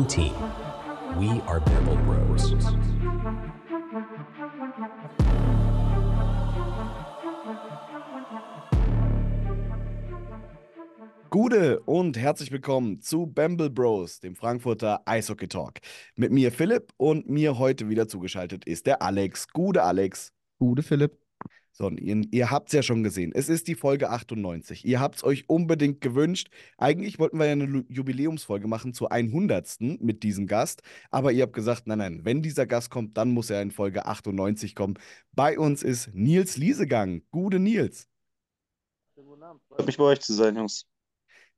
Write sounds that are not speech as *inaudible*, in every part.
one team. We are Bevel Bros. Gute und herzlich willkommen zu Bamble Bros, dem Frankfurter Eishockey Talk. Mit mir Philipp und mir heute wieder zugeschaltet ist der Alex. Gute Alex. Gute Philipp. So, ihr, ihr habt es ja schon gesehen. Es ist die Folge 98. Ihr habt es euch unbedingt gewünscht. Eigentlich wollten wir ja eine Jubiläumsfolge machen zur 100. mit diesem Gast. Aber ihr habt gesagt, nein, nein, wenn dieser Gast kommt, dann muss er in Folge 98 kommen. Bei uns ist Nils Liesegang. Gute Nils. Freut mich bei euch zu sein, Jungs.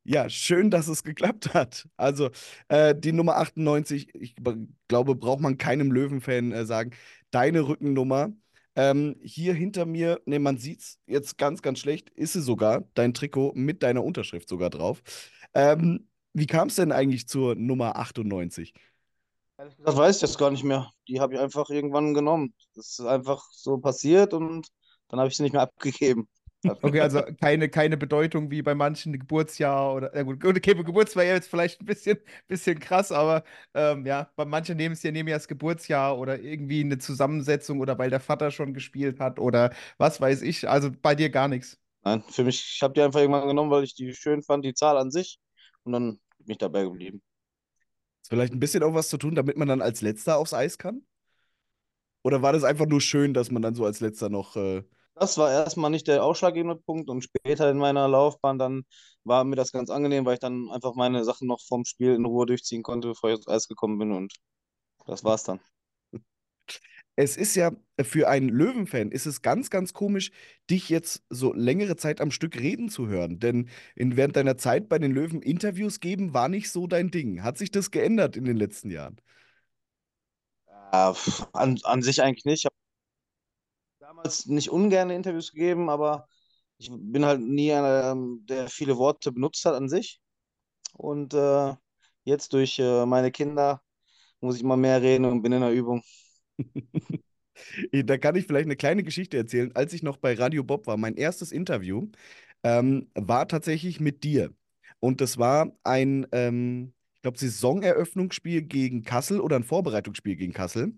Ja, schön, dass es geklappt hat. Also, äh, die Nummer 98, ich glaube, braucht man keinem Löwenfan äh, sagen. Deine Rückennummer. Ähm, hier hinter mir, ne, man sieht es jetzt ganz, ganz schlecht, ist sie sogar, dein Trikot mit deiner Unterschrift sogar drauf. Ähm, wie kam es denn eigentlich zur Nummer 98? Ehrlich gesagt weiß ich das gar nicht mehr. Die habe ich einfach irgendwann genommen. Das ist einfach so passiert und dann habe ich sie nicht mehr abgegeben. *laughs* Okay, also keine, keine Bedeutung wie bei manchen Geburtsjahr oder, ja gut, okay, Geburtsjahr jetzt vielleicht ein bisschen, bisschen krass, aber ähm, ja, bei manchen nehmen es ja, nehmen ja das Geburtsjahr oder irgendwie eine Zusammensetzung oder weil der Vater schon gespielt hat oder was weiß ich, also bei dir gar nichts. Nein, für mich, ich habe die einfach irgendwann genommen, weil ich die schön fand, die Zahl an sich. Und dann bin ich dabei geblieben. Ist vielleicht ein bisschen auch was zu tun, damit man dann als Letzter aufs Eis kann? Oder war das einfach nur schön, dass man dann so als Letzter noch. Äh, Das war erstmal nicht der ausschlaggebende Punkt und später in meiner Laufbahn dann war mir das ganz angenehm, weil ich dann einfach meine Sachen noch vom Spiel in Ruhe durchziehen konnte, bevor ich aufs Eis gekommen bin und das war's dann. Es ist ja für einen Löwenfan ist es ganz, ganz komisch, dich jetzt so längere Zeit am Stück reden zu hören. Denn in, während deiner Zeit bei den Löwen Interviews geben, war nicht so dein Ding. Hat sich das geändert in den letzten Jahren? An, an sich eigentlich nicht. Ich habe damals nicht ungern Interviews gegeben, aber ich bin halt nie einer, ähm, der viele Worte benutzt hat an sich. Und äh, jetzt durch äh, meine Kinder muss ich immer mehr reden und bin in der Übung. *laughs* Da kann ich vielleicht eine kleine Geschichte erzählen. Als ich noch bei Radio Bob war, mein erstes Interview ähm, war tatsächlich mit dir. Und das war ein, ähm, ich glaube, Saisoneröffnungsspiel gegen Kassel oder ein Vorbereitungsspiel gegen Kassel.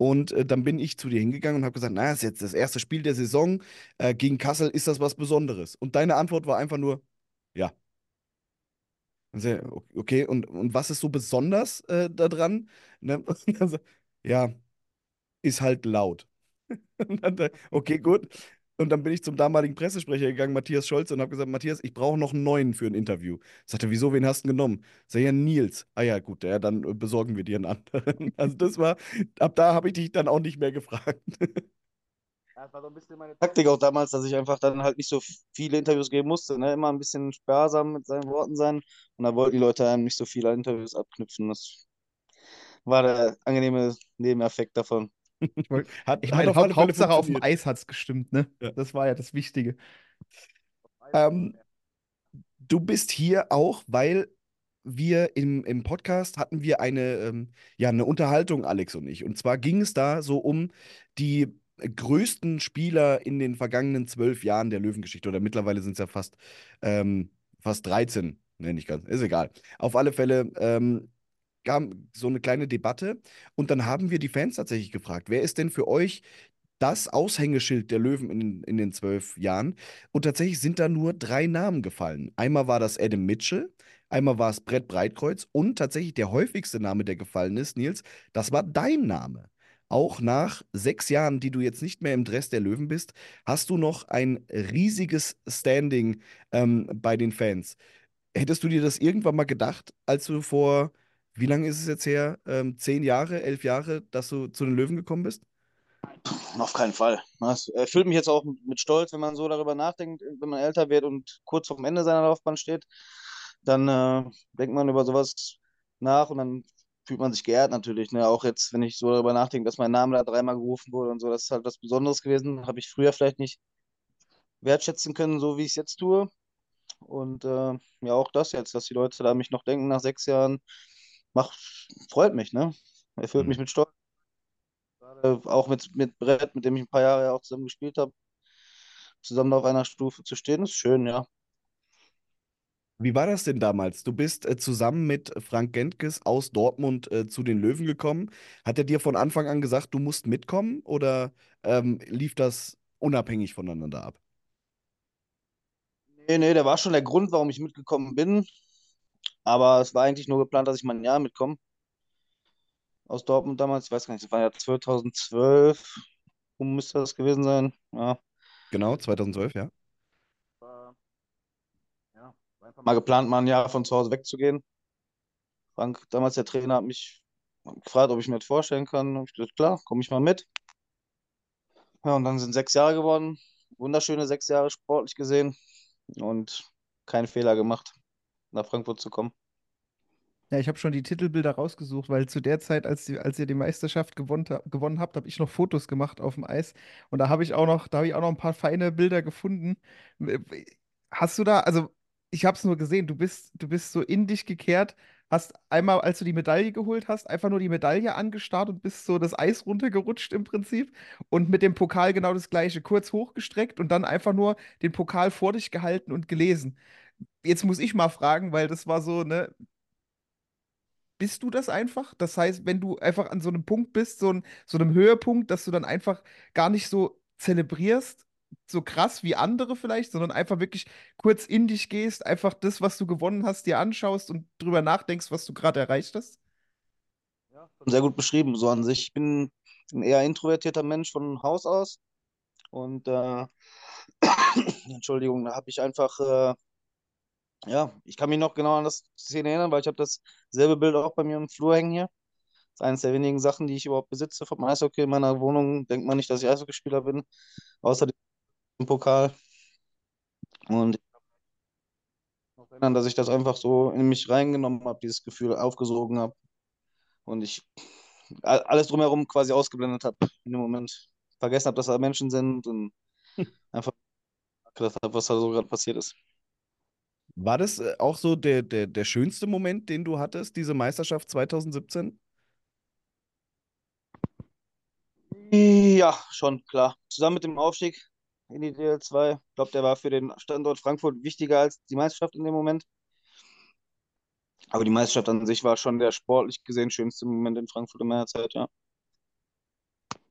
Und äh, dann bin ich zu dir hingegangen und habe gesagt, na, das ist jetzt das erste Spiel der Saison äh, gegen Kassel, ist das was Besonderes? Und deine Antwort war einfach nur, ja. Okay, und, und was ist so besonders äh, daran? Ne? *laughs* Ja, ist halt laut. *laughs* Okay, gut. Und dann bin ich zum damaligen Pressesprecher gegangen, Matthias Scholz, und habe gesagt, Matthias, ich brauche noch einen neuen für ein Interview. Sagt er, wieso, wen hast du denn genommen? Sag ich, ja, Nils. Ah ja, gut, ja, dann äh, besorgen wir dir einen anderen. *laughs* Also das war, ab da habe ich dich dann auch nicht mehr gefragt. *laughs* Das war so ein bisschen meine Taktik auch damals, dass ich einfach dann halt nicht so viele Interviews geben musste, ne? Immer ein bisschen sparsam mit seinen Worten sein. Und da wollten die Leute einem nicht so viele Interviews abknüpfen. Das war der angenehme Nebeneffekt davon. Ich, wollt- Hat, ich meine, Haupt, Hauptsache auf dem. Eis hat es gestimmt, ne? Ja. Das war ja das Wichtige. Ähm, Du bist hier auch, weil wir im, im Podcast hatten wir eine, ähm, ja, eine Unterhaltung, Alex und ich. Und zwar ging es da so um die größten Spieler in den vergangenen zwölf Jahren der Löwengeschichte. Oder mittlerweile sind es ja fast, ähm, fast 13. Ne, nicht ganz. Ist egal. Auf alle Fälle ähm, kam so eine kleine Debatte. Und dann haben wir die Fans tatsächlich gefragt, wer ist denn für euch das Aushängeschild der Löwen in, in den zwölf Jahren? Und tatsächlich sind da nur drei Namen gefallen. Einmal war das Adam Mitchell, einmal war es Brett Breitkreuz und tatsächlich der häufigste Name, der gefallen ist, Nils, das war dein Name. Auch nach sechs Jahren, die du jetzt nicht mehr im Dress der Löwen bist, hast du noch ein riesiges Standing ähm, bei den Fans. Hättest du dir das irgendwann mal gedacht, als du vor, wie lange ist es jetzt her? Ähm, zehn Jahre, elf Jahre, dass du zu den Löwen gekommen bist? Auf keinen Fall. Das erfüllt mich jetzt auch mit Stolz, wenn man so darüber nachdenkt, wenn man älter wird und kurz vorm Ende seiner Laufbahn steht. Dann äh, denkt man über sowas nach und dann fühlt man sich geehrt natürlich. Ne? Auch jetzt, wenn ich so darüber nachdenke, dass mein Name da dreimal gerufen wurde und so, das ist halt was Besonderes gewesen. Habe ich früher vielleicht nicht wertschätzen können, so wie ich es jetzt tue. Und äh, ja, auch das jetzt, dass die Leute da mich noch denken nach sechs Jahren, macht, freut mich, ne? Erfüllt Mhm. mich mit Stolz. Gerade auch mit, mit Brett, mit dem ich ein paar Jahre auch zusammen gespielt habe, zusammen auf einer Stufe zu stehen, ist schön, ja. Wie war das denn damals? Du bist äh, zusammen mit Frank Gentges aus Dortmund äh, zu den Löwen gekommen. Hat er dir von Anfang an gesagt, du musst mitkommen oder ähm, lief das unabhängig voneinander ab? Nee, nee, der war schon der Grund, warum ich mitgekommen bin. Aber es war eigentlich nur geplant, dass ich mal ein Jahr mitkomme. Aus Dortmund damals, ich weiß gar nicht, das war ja 2012. Wo müsste das gewesen sein? Ja. Genau, 2012, ja. War, ja, war einfach mal geplant, mal ein Jahr von zu Hause wegzugehen. Frank, damals der Trainer, hat mich gefragt, ob ich mir das vorstellen kann. Ich gesagt, klar, komme ich mal mit. Ja, und dann sind sechs Jahre geworden. Wunderschöne sechs Jahre sportlich gesehen und keinen Fehler gemacht, nach Frankfurt zu kommen. Ja, ich habe schon die Titelbilder rausgesucht, weil zu der Zeit, als, die, als ihr die Meisterschaft gewonnen, gewonnen habt, habe ich noch Fotos gemacht auf dem Eis. Und da habe ich auch noch, da habe ich auch noch ein paar feine Bilder gefunden. Hast du da, also ich habe es nur gesehen, du bist, du bist so in dich gekehrt, hast einmal, als du die Medaille geholt hast, einfach nur die Medaille angestarrt und bist so das Eis runtergerutscht im Prinzip. Und mit dem Pokal genau das gleiche, kurz hochgestreckt und dann einfach nur den Pokal vor dich gehalten und gelesen. Jetzt muss ich mal fragen, weil das war so, ne, bist du das einfach? Das heißt, wenn du einfach an so einem Punkt bist, so, ein, so einem Höhepunkt, dass du dann einfach gar nicht so zelebrierst, so krass wie andere vielleicht, sondern einfach wirklich kurz in dich gehst, einfach das, was du gewonnen hast, dir anschaust und drüber nachdenkst, was du gerade erreicht hast? Sehr gut beschrieben, so an sich. Ich bin ein eher introvertierter Mensch von Haus aus und äh, *coughs* Entschuldigung, da habe ich einfach, äh, ja, ich kann mich noch genau an das Szene erinnern, weil ich habe dasselbe Bild auch bei mir im Flur hängen hier. Das ist eines der wenigen Sachen, die ich überhaupt besitze vom Eishockey in meiner Wohnung. Denkt man nicht, dass ich Eishockeyspieler bin, außer dem Pokal. Und ich kann mich noch erinnern, dass ich das einfach so in mich reingenommen habe, dieses Gefühl aufgesogen habe und ich alles drumherum quasi ausgeblendet habe in dem Moment. Vergessen habe, dass da Menschen sind und *laughs* einfach gedacht habe, was da so gerade passiert ist. War das äh, auch so der, der, der schönste Moment, den du hattest, diese Meisterschaft 2017? Ja, schon, klar. Zusammen mit dem Aufstieg in die DL2. Ich glaube, der war für den Standort Frankfurt wichtiger als die Meisterschaft in dem Moment. Aber die Meisterschaft an sich war schon der sportlich gesehen schönste Moment in Frankfurt in meiner Zeit, ja.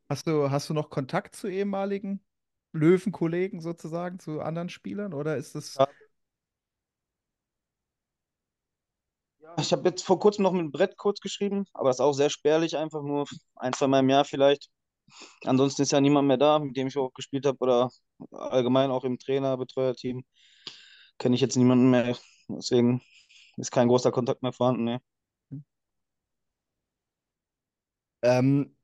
Hast du, hast du noch Kontakt zu ehemaligen Löwenkollegen sozusagen, zu anderen Spielern? Oder ist das. Ja. Ich habe jetzt vor kurzem noch mit Brett kurz geschrieben, aber ist auch sehr spärlich, einfach nur ein, zwei Mal im Jahr vielleicht. Ansonsten ist ja niemand mehr da, mit dem ich auch gespielt habe oder allgemein auch im Trainer, Betreuerteam. Kenne ich jetzt niemanden mehr. Deswegen ist kein großer Kontakt mehr vorhanden. Ne? Ähm,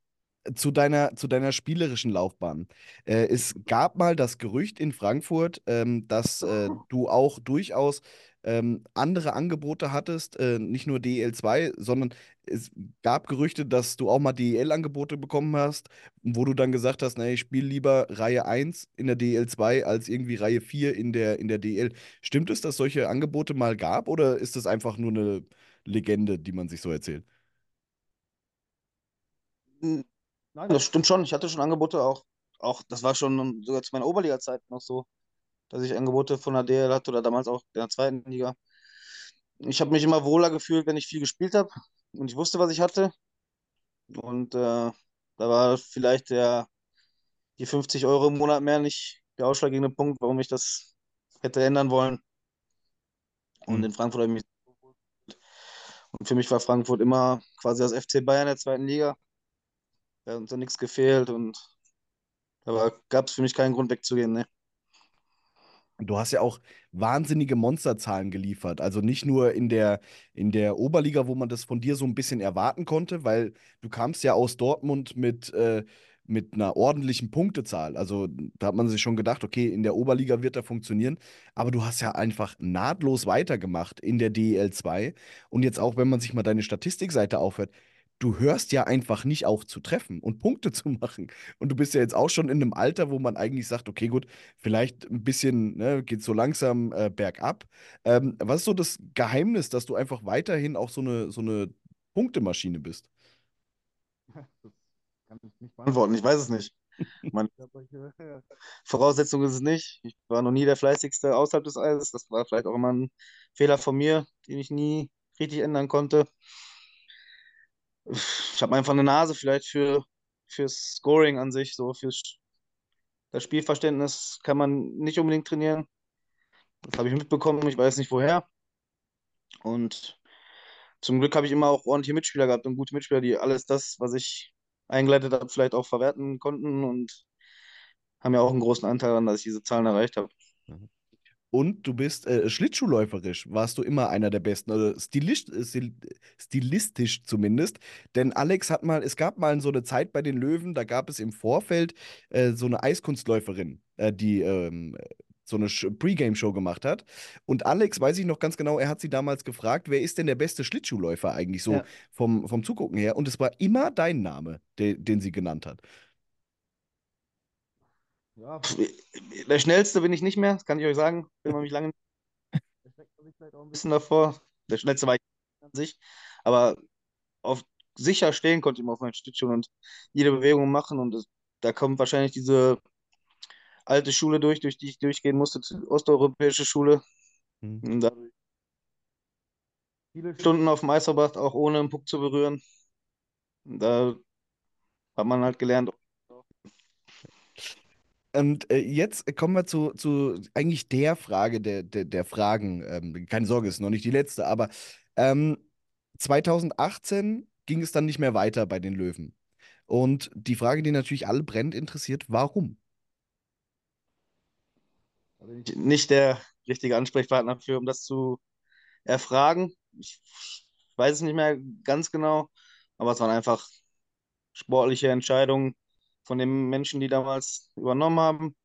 zu deiner, zu deiner spielerischen Laufbahn. Äh, es gab mal das Gerücht in Frankfurt, ähm, dass äh, du auch durchaus ähm, andere Angebote hattest, äh, nicht nur DEL2, sondern es gab Gerüchte, dass du auch mal DEL-Angebote bekommen hast, wo du dann gesagt hast, nee, ich spiele lieber Reihe 1 in der DEL2 als irgendwie Reihe 4 in der, in der DEL. Stimmt es, dass solche Angebote mal gab oder ist das einfach nur eine Legende, die man sich so erzählt? Hm, Nein, das stimmt schon. Ich hatte schon Angebote auch. Auch das war schon sogar zu meiner Oberliga-Zeit noch so, dass ich Angebote von der DL hatte oder damals auch in der zweiten Liga. Ich habe mich immer wohler gefühlt, wenn ich viel gespielt habe und ich wusste, was ich hatte. Und äh, da war vielleicht der, die 50 Euro im Monat mehr nicht der ausschlaggebende Punkt, warum ich das hätte ändern wollen. Und Mhm. in Frankfurt habe ich mich. Und für mich war Frankfurt immer quasi das FC Bayern der zweiten Liga. Da hat uns nichts gefehlt und da gab es für mich keinen Grund wegzugehen. Ne? Du hast ja auch wahnsinnige Monsterzahlen geliefert. Also nicht nur in der, in der Oberliga, wo man das von dir so ein bisschen erwarten konnte, weil du kamst ja aus Dortmund mit, äh, mit einer ordentlichen Punktezahl. Also da hat man sich schon gedacht, okay, in der Oberliga wird er funktionieren. Aber du hast ja einfach nahtlos weitergemacht in der DEL 2. Und jetzt auch, wenn man sich mal deine Statistikseite aufhört, du hörst ja einfach nicht auf zu treffen und Punkte *laughs* zu machen. Und du bist ja jetzt auch schon in einem Alter, wo man eigentlich sagt, okay, gut, vielleicht ein bisschen, ne, geht so langsam äh, bergab. Ähm, was ist so das Geheimnis, dass du einfach weiterhin auch so eine, so eine Punktemaschine bist? Kann ich nicht beantworten, ich weiß es nicht. *laughs* Man, Voraussetzung ist es nicht. Ich war noch nie der fleißigste außerhalb des Eises. Das war vielleicht auch immer ein Fehler von mir, den ich nie richtig ändern konnte. Ich habe einfach eine Nase vielleicht für fürs Scoring an sich, so fürs das Spielverständnis kann man nicht unbedingt trainieren. Das habe ich mitbekommen, ich weiß nicht woher. Und zum Glück habe ich immer auch ordentliche Mitspieler gehabt und gute Mitspieler, die alles das, was ich eingeleitet habe, vielleicht auch verwerten konnten und haben ja auch einen großen Anteil daran, dass ich diese Zahlen erreicht habe. Mhm. Und du bist äh, Schlittschuhläuferisch, warst du immer einer der Besten, oder stilistisch, äh, stilistisch zumindest. Denn Alex hat mal, es gab mal so eine Zeit bei den Löwen, da gab es im Vorfeld äh, so eine Eiskunstläuferin, äh, die ähm, so eine Pre-Game-Show gemacht hat. Und Alex, weiß ich noch ganz genau, er hat sie damals gefragt, wer ist denn der beste Schlittschuhläufer eigentlich so ja. vom, vom Zugucken her? Und es war immer dein Name, de, den sie genannt hat. Ja, der schnellste bin ich nicht mehr, das kann ich euch sagen. Wenn man mich lange. Da steckt man sich vielleicht auch ein bisschen davor. Der schnellste war ich an sich. Aber auf sicher stehen konnte ich immer auf meinen Schlittschuhen und jede Bewegung machen. Und das, da kommt wahrscheinlich diese alte Schule durch, durch die ich durchgehen musste, die osteuropäische Schule. Mhm. Und dadurch viele Stunden auf dem Eis verbracht, auch ohne einen Puck zu berühren. Und da hat man halt gelernt, und äh, jetzt kommen wir zu, zu eigentlich der Frage der, der, der Fragen. Ähm, keine Sorge, ist noch nicht die letzte, aber ähm, 2018 ging es dann nicht mehr weiter bei den Löwen. Und die Frage, die natürlich alle brennend interessiert, warum? Da bin ich nicht der richtige Ansprechpartner für, um das zu erfragen. Ich weiß es nicht mehr ganz genau, aber es waren einfach sportliche Entscheidungen, von den Menschen, die damals übernommen haben.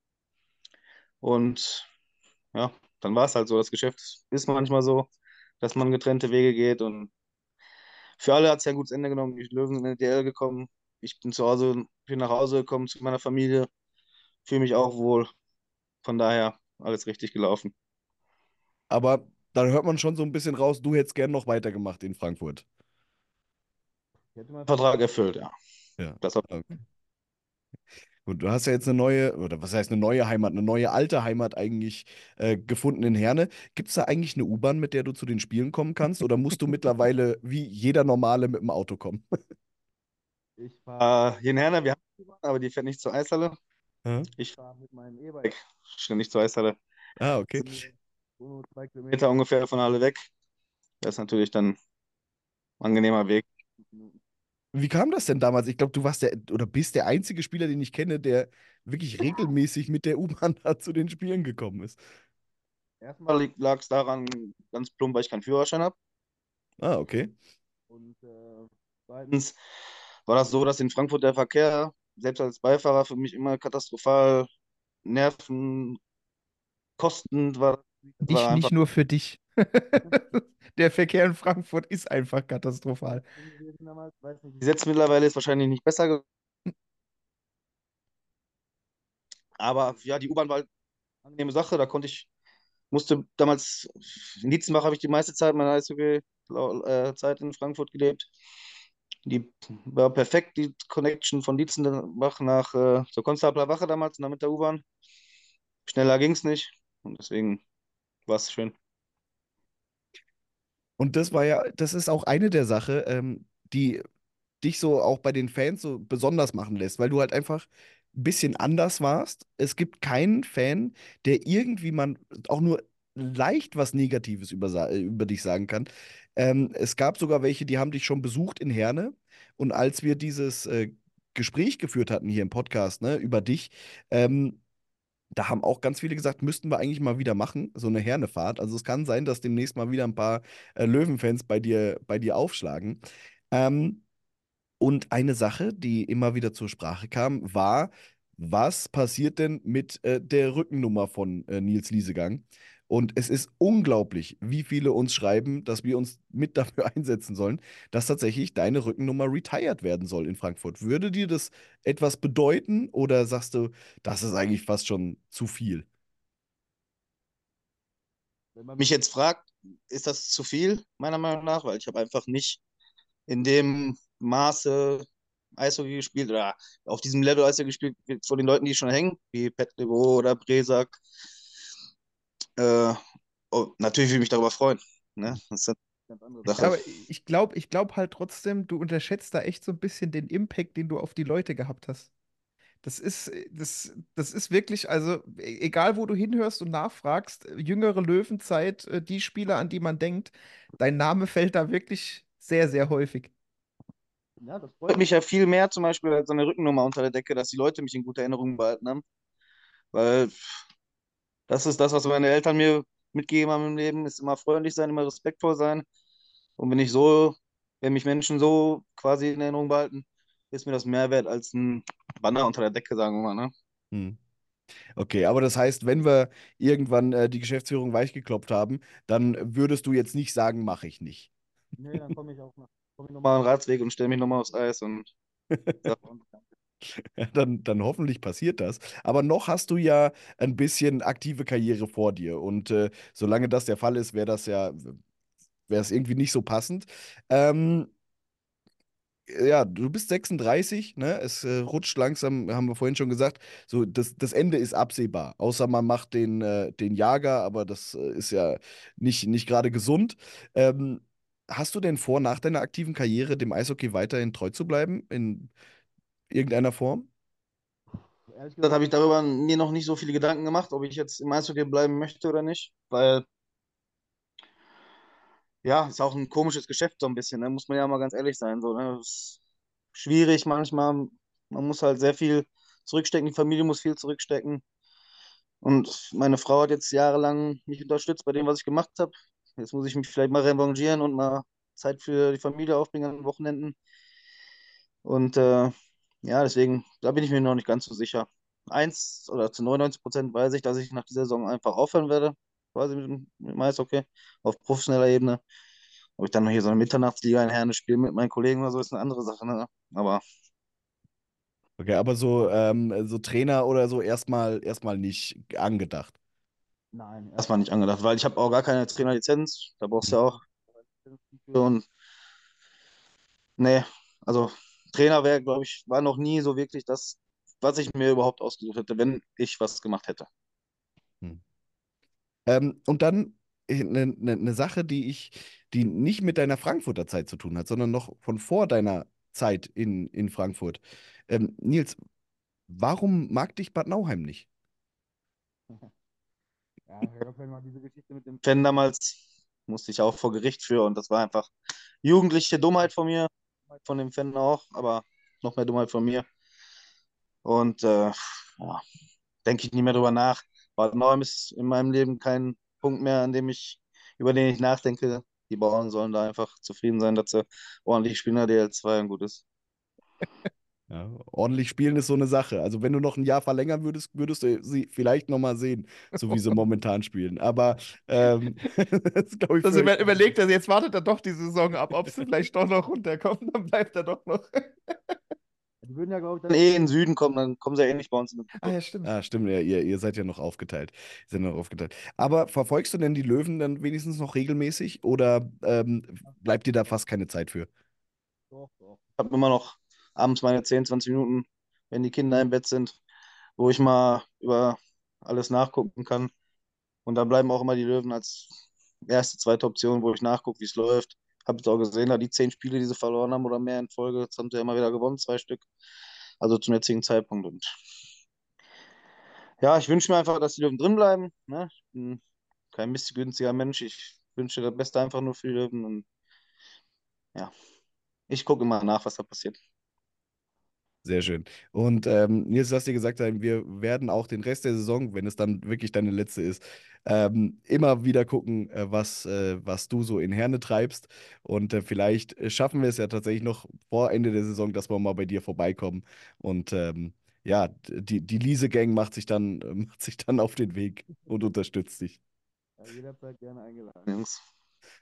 Und ja, dann war es halt so. Das Geschäft ist manchmal so, dass man getrennte Wege geht. Und für alle hat es ja ein gutes Ende genommen. Die Löwen sind in die DL gekommen. Ich bin zu Hause, bin nach Hause gekommen zu meiner Familie. Fühle mich auch wohl. Von daher alles richtig gelaufen. Aber da hört man schon so ein bisschen raus, du hättest gern noch weitergemacht in Frankfurt. Ich hätte meinen Vertrag erfüllt, ja. Ja. Das okay. Gut, du hast ja jetzt eine neue, oder was heißt eine neue Heimat, eine neue alte Heimat eigentlich äh, gefunden in Herne. Gibt es da eigentlich eine U-Bahn, mit der du zu den Spielen kommen kannst? Oder musst du mittlerweile wie jeder Normale mit dem Auto kommen? ich fahre hier in Herne, wir haben eine U-Bahn, aber die fährt nicht zur Eishalle. Hm? Ich fahre mit meinem E-Bike ständig zur Eishalle. Ah, okay. Zwei Kilometer ungefähr von Halle weg. Das ist natürlich dann ein angenehmer Weg. Wie kam das denn damals? Ich glaube, du warst der oder bist der einzige Spieler, den ich kenne, der wirklich regelmäßig mit der U-Bahn zu den Spielen gekommen ist. Erstmal lag es daran, ganz plump, weil ich keinen Führerschein habe. Ah, okay. Und äh, zweitens war das so, dass in Frankfurt der Verkehr, selbst als Beifahrer, für mich immer katastrophal nervenkostend war. Nicht, war nicht nur für dich. *laughs* der Verkehr in Frankfurt ist einfach katastrophal. Die Gesetz mittlerweile ist wahrscheinlich nicht besser geworden. Aber ja, die U-Bahn war halt eine angenehme Sache. Da konnte ich, musste damals, in Dietzenbach habe ich die meiste Zeit meiner Eishockey-Zeit in Frankfurt gelebt. Die war perfekt, die Connection von Dietzenbach nach äh, zur Konstabler Wache damals, mit der U-Bahn. Schneller ging es nicht und deswegen war es schön. Und das war ja, das ist auch eine der Sachen, ähm, die dich so auch bei den Fans so besonders machen lässt, weil du halt einfach ein bisschen anders warst. Es gibt keinen Fan, der irgendwie man auch nur leicht was Negatives über, über dich sagen kann. Ähm, es gab sogar welche, die haben dich schon besucht in Herne. Und als wir dieses äh, Gespräch geführt hatten hier im Podcast ne, über dich, ähm, da haben auch ganz viele gesagt, müssten wir eigentlich mal wieder machen, so eine Hernefahrt. Also es kann sein, dass demnächst mal wieder ein paar äh, Löwenfans bei dir, bei dir aufschlagen. Ähm, und eine Sache, die immer wieder zur Sprache kam, war, was passiert denn mit äh, der Rückennummer von äh, Nils Liesegang? Und es ist unglaublich, wie viele uns schreiben, dass wir uns mit dafür *laughs* einsetzen sollen, dass tatsächlich deine Rückennummer retired werden soll in Frankfurt. Würde dir das etwas bedeuten oder sagst du, das ist eigentlich fast schon zu viel? Wenn man mich jetzt fragt, ist das zu viel, meiner Meinung nach, weil ich habe einfach nicht in dem Maße Eishockey gespielt oder auf diesem Level Eishockey gespielt von den Leuten, die schon hängen, wie Pet oder Bresak. Äh, oh, natürlich würde ich mich darüber freuen. Ne? Das ist ganz andere Sache. Ja, aber ich glaube ich glaub halt trotzdem, du unterschätzt da echt so ein bisschen den Impact, den du auf die Leute gehabt hast. Das ist, das, das ist wirklich, also e- egal wo du hinhörst und nachfragst, jüngere Löwenzeit, äh, die Spieler, an die man denkt, dein Name fällt da wirklich sehr, sehr häufig. Ja, das freut mich ja viel mehr, zum Beispiel als so eine Rückennummer unter der Decke, dass die Leute mich in guter Erinnerung behalten haben. Weil das ist das, was meine Eltern mir mitgegeben haben im Leben, ist immer freundlich sein, immer respektvoll sein. Und wenn ich so, wenn mich Menschen so quasi in Erinnerung behalten, ist mir das mehr wert als ein Banner unter der Decke, sagen wir mal, ne? Hm. Okay, aber das heißt, wenn wir irgendwann äh, die Geschäftsführung weichgeklopft haben, dann würdest du jetzt nicht sagen, mache ich nicht. Nee, dann komme ich auch noch, komm ich nochmal einen Ratsweg und stelle mich nochmal aufs Eis und *laughs* sag *laughs* Dann, dann hoffentlich passiert das. Aber noch hast du ja ein bisschen aktive Karriere vor dir. Und äh, solange das der Fall ist, wäre das ja, wäre es irgendwie nicht so passend. Ähm, ja, du bist 36, ne? Es äh, rutscht langsam, haben wir vorhin schon gesagt. So, das, das Ende ist absehbar. Außer man macht den, äh, den Jager, aber das äh, ist ja nicht, nicht gerade gesund. Ähm, hast du denn vor, nach deiner aktiven Karriere dem Eishockey weiterhin treu zu bleiben? In irgendeiner Form? Ehrlich gesagt habe ich darüber mir noch nicht so viele Gedanken gemacht, ob ich jetzt im Eishockey bleiben möchte oder nicht, weil ja, ist auch ein komisches Geschäft so ein bisschen, ne? Muss man ja mal ganz ehrlich sein, so, ne? Ist schwierig manchmal, man muss halt sehr viel zurückstecken, die Familie muss viel zurückstecken und meine Frau hat jetzt jahrelang mich unterstützt bei dem, was ich gemacht habe. Jetzt muss ich mich vielleicht mal revanchieren und mal Zeit für die Familie aufbringen an den Wochenenden und äh, ja, deswegen, da bin ich mir noch nicht ganz so sicher. Eins oder zu 99 Prozent weiß ich, dass ich nach dieser Saison einfach aufhören werde, quasi mit, dem- mit dem Eishockey auf professioneller Ebene. Ob ich dann noch hier so eine Mitternachtsliga in Herne spiele mit meinen Kollegen oder so, ist eine andere Sache, ne? Aber Okay, aber so, ähm, so Trainer oder so erstmal erstmal nicht angedacht. nein, erstmal nicht angedacht, weil ich habe auch gar keine Trainerlizenz. Da brauchst du ja auch für und nee, also Trainer wäre, glaube ich, war noch nie so wirklich das, was ich mir überhaupt ausgesucht hätte, wenn ich was gemacht hätte. Hm. Ähm, und dann eine ne, ne Sache, die ich, die nicht mit deiner Frankfurter Zeit zu tun hat, sondern noch von vor deiner Zeit in, in Frankfurt. Ähm, Nils, warum mag dich Bad Nauheim nicht? *laughs* Ja, ich habe mal diese Geschichte mit dem Fan damals, musste ich auch vor Gericht für und das war einfach jugendliche Dummheit von mir, von dem Fan auch, aber noch mehr Dummheit von mir. Und äh, ja, denke ich nie mehr drüber nach. Bad Nauheim ist in meinem Leben kein Punkt mehr, an dem ich, über den ich nachdenke. Die Bauern sollen da einfach zufrieden sein, dass sie ordentlich spielen der DL2 und gut ist. *laughs* Ja, ordentlich spielen ist so eine Sache. Also wenn du noch ein Jahr verlängern würdest, würdest du sie vielleicht noch mal sehen, so wie sie *laughs* momentan spielen. Aber ähm, *laughs* das glaube ich Also über, überlegt er, jetzt wartet er doch die Saison ab, ob sie vielleicht doch noch runterkommt, *laughs* dann bleibt er doch noch. Die würden ja, glaube ich, dann eh in den Süden kommen, dann kommen sie ja eh nicht bei uns Ah ja, stimmt. Ah, stimmt, ja, ihr, ihr seid ja noch aufgeteilt. Ihr seid noch aufgeteilt. Aber verfolgst du denn die Löwen dann wenigstens noch regelmäßig oder ähm, bleibt dir da fast keine Zeit für? Doch, doch. Ich habe immer noch abends meine 10, 20 Minuten, wenn die Kinder im Bett sind, wo ich mal über alles nachgucken kann. Und da bleiben auch immer die Löwen als erste, zweite Option, wo ich nachgucke, wie es läuft. Habe jetzt auch gesehen, da die zehn Spiele, die sie verloren haben oder mehr in Folge, jetzt haben sie ja immer wieder gewonnen, zwei Stück. Also zum jetzigen Zeitpunkt. Und ja, ich wünsche mir einfach, dass die Löwen drin bleiben. Ne? Ich bin kein missgünstiger Mensch. Ich wünsche das Beste einfach nur für die Löwen. Und ja, ich gucke immer nach, was da passiert. Sehr schön. Und ähm, Nils, du hast dir gesagt, wir werden auch den Rest der Saison, wenn es dann wirklich deine letzte ist, ähm, immer wieder gucken, äh, was, äh, was du so in Herne treibst. Und äh, vielleicht äh, schaffen wir es ja tatsächlich noch vor Ende der Saison, dass wir mal bei dir vorbeikommen. Und ähm, ja, die, die Liese-Gang macht sich dann, *laughs* macht sich dann auf den Weg und unterstützt dich. Ja, jederzeit gerne eingeladen, Jungs.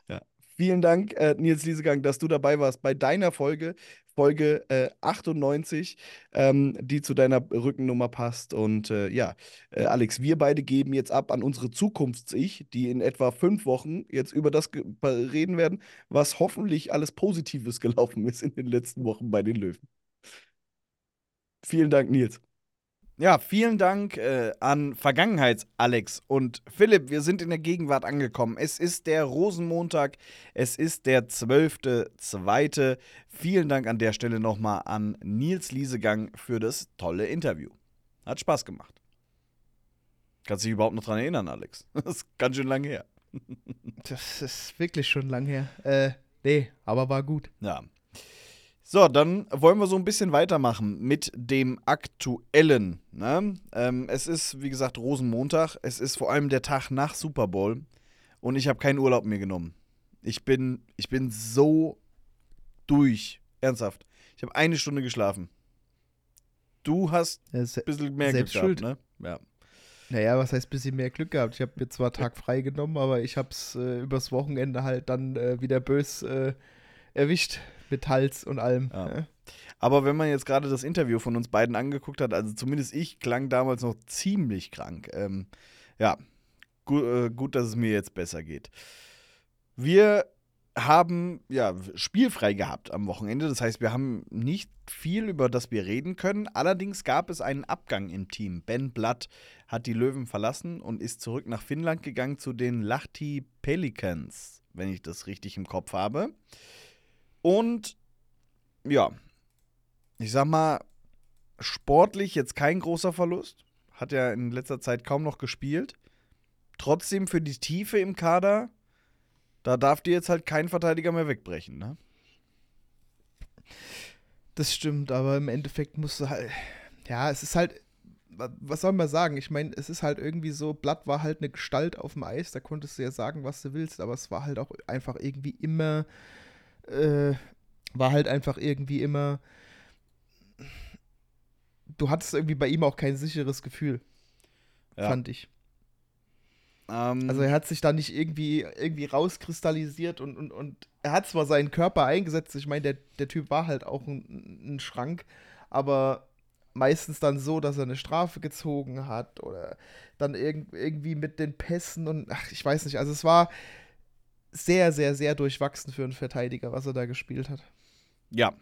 Ja. Vielen Dank, äh, Nils Liesegang, dass du dabei warst bei deiner Folge, Folge äh, 98, ähm, die zu deiner Rückennummer passt. Und äh, ja, äh, Alex, wir beide geben jetzt ab an unsere Zukunfts-Ich, die in etwa fünf Wochen jetzt über das reden werden, was hoffentlich alles Positives *laughs* gelaufen ist in den letzten Wochen bei den Löwen. Vielen Dank, Nils. Ja, vielen Dank äh, an Vergangenheits-Alex und Philipp. Wir sind in der Gegenwart angekommen. Es ist der Rosenmontag. Es ist der 12.2. Vielen Dank an der Stelle nochmal an Nils Liesegang für das tolle Interview. Hat Spaß gemacht. Kannst du dich überhaupt noch dran erinnern, Alex? *laughs* Das ist ganz schön lange her. Das ist wirklich schon lang her. Äh, nee, aber war gut. Ja. So, dann wollen wir so ein bisschen weitermachen mit dem Aktuellen. Ne? Ähm, es ist, wie gesagt, Rosenmontag. Es ist vor allem der Tag nach Super Bowl. Und ich habe keinen Urlaub mehr genommen. Ich bin, ich bin so durch. Ernsthaft. Ich habe eine Stunde geschlafen. Du hast ein bisschen mehr Glück gehabt, schuld. ne? Ja. Naja, was heißt bisschen mehr Glück gehabt? Ich habe mir zwar Tag frei genommen, aber ich habe es äh, übers Wochenende halt dann äh, wieder bös äh, erwischt mit Hals und allem. Ja. Aber wenn man jetzt gerade das Interview von uns beiden angeguckt hat, also zumindest ich klang damals noch ziemlich krank. Ähm, ja, gu äh, gut, dass es mir jetzt besser geht. Wir haben ja spielfrei gehabt am Wochenende. Das heißt, wir haben nicht viel, über das wir reden können. Allerdings gab es einen Abgang im Team. Ben Blatt hat die Löwen verlassen und ist zurück nach Finnland gegangen zu den Lahti Pelicans, wenn ich das richtig im Kopf habe. Und ja, ich sag mal, sportlich jetzt kein großer Verlust. Hat ja in letzter Zeit kaum noch gespielt. Trotzdem für die Tiefe im Kader, da darf dir jetzt halt kein Verteidiger mehr wegbrechen, ne? Das stimmt, aber im Endeffekt musst du halt. Ja, es ist halt. wa- Was soll man sagen? Ich meine, es ist halt irgendwie so, Blatt war halt eine Gestalt auf dem Eis, da konntest du ja sagen, was du willst, aber es war halt auch einfach irgendwie immer. Äh, war halt einfach irgendwie immer. Du hattest irgendwie bei ihm auch kein sicheres Gefühl, Ja. fand ich. Ähm, Also er hat sich da nicht irgendwie, irgendwie rauskristallisiert und, und, und er hat zwar seinen Körper eingesetzt, ich meine, der, der Typ war halt auch ein, ein Schrank, aber meistens dann so, dass er eine Strafe gezogen hat oder dann irg irgendwie mit den Pässen und ach, ich weiß nicht, also es war sehr, sehr, sehr durchwachsen für einen Verteidiger, was er da gespielt hat. Ja.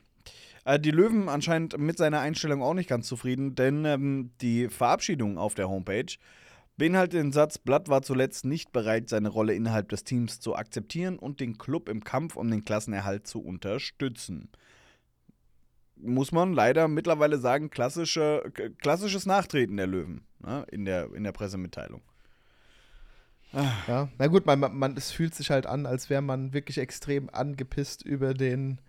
Äh, die Löwen anscheinend mit seiner Einstellung auch nicht ganz zufrieden, denn ähm, die Verabschiedung auf der Homepage beinhaltet den Satz, Blatt war zuletzt nicht bereit, seine Rolle innerhalb des Teams zu akzeptieren und den Club im Kampf um den Klassenerhalt zu unterstützen. Muss man leider mittlerweile sagen, klassische, klassisches Nachtreten der Löwen ne, in, der, in der Pressemitteilung. Ja, na gut, man, man, man, es fühlt sich halt an, als wäre man wirklich extrem angepisst über den,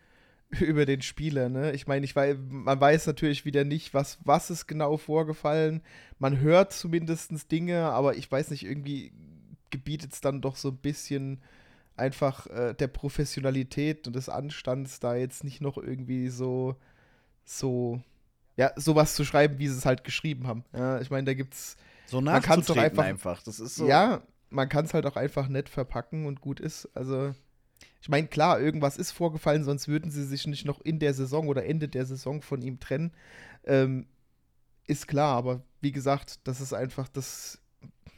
*laughs* über den Spieler, ne? Ich meine, ich weiß, man weiß natürlich wieder nicht, was, was ist genau vorgefallen. Man hört zumindest Dinge, aber ich weiß nicht, irgendwie gebietet es dann doch so ein bisschen einfach äh, der Professionalität und des Anstands, da jetzt nicht noch irgendwie so, so, ja, sowas zu schreiben, wie sie es halt geschrieben haben. Ja, ich meine, da gibt's So Man kann's doch nachzutreten einfach- einfach. Das ist so. ja, man kann es halt auch einfach nett verpacken und gut ist. Also, ich meine, klar, irgendwas ist vorgefallen, sonst würden sie sich nicht noch in der Saison oder Ende der Saison von ihm trennen. Ähm, ist klar, aber wie gesagt, das ist einfach, das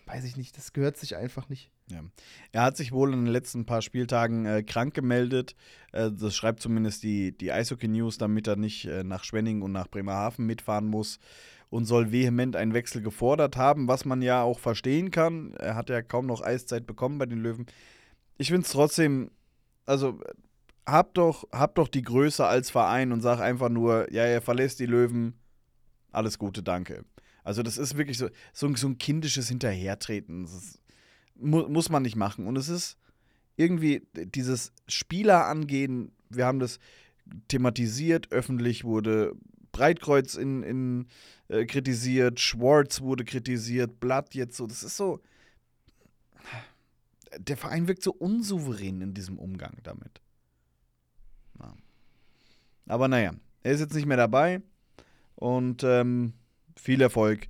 weiß ich nicht, das gehört sich einfach nicht. Ja. Er hat sich wohl in den letzten paar Spieltagen äh, krank gemeldet. Äh, das schreibt zumindest die, die Eishockey News, damit er nicht äh, nach Schwenning und nach Bremerhaven mitfahren muss und soll vehement einen Wechsel gefordert haben, was man ja auch verstehen kann. Er hat ja kaum noch Eiszeit bekommen bei den Löwen. Ich finde es trotzdem, also hab doch, hab doch die Größe als Verein und sag einfach nur, ja, er verlässt die Löwen, alles Gute, danke. Also das ist wirklich so, so, ein- so ein kindisches Hinterhertreten. Ist, mu muss man nicht machen. Und es ist irgendwie dieses Spieler angehen, wir haben das thematisiert, öffentlich wurde Breitkreuz in, in, äh, kritisiert, Schwartz wurde kritisiert, Blatt jetzt so. Das ist so. Der Verein wirkt so unsouverän in diesem Umgang damit. Ja. Aber naja, er ist jetzt nicht mehr dabei und ähm, viel Erfolg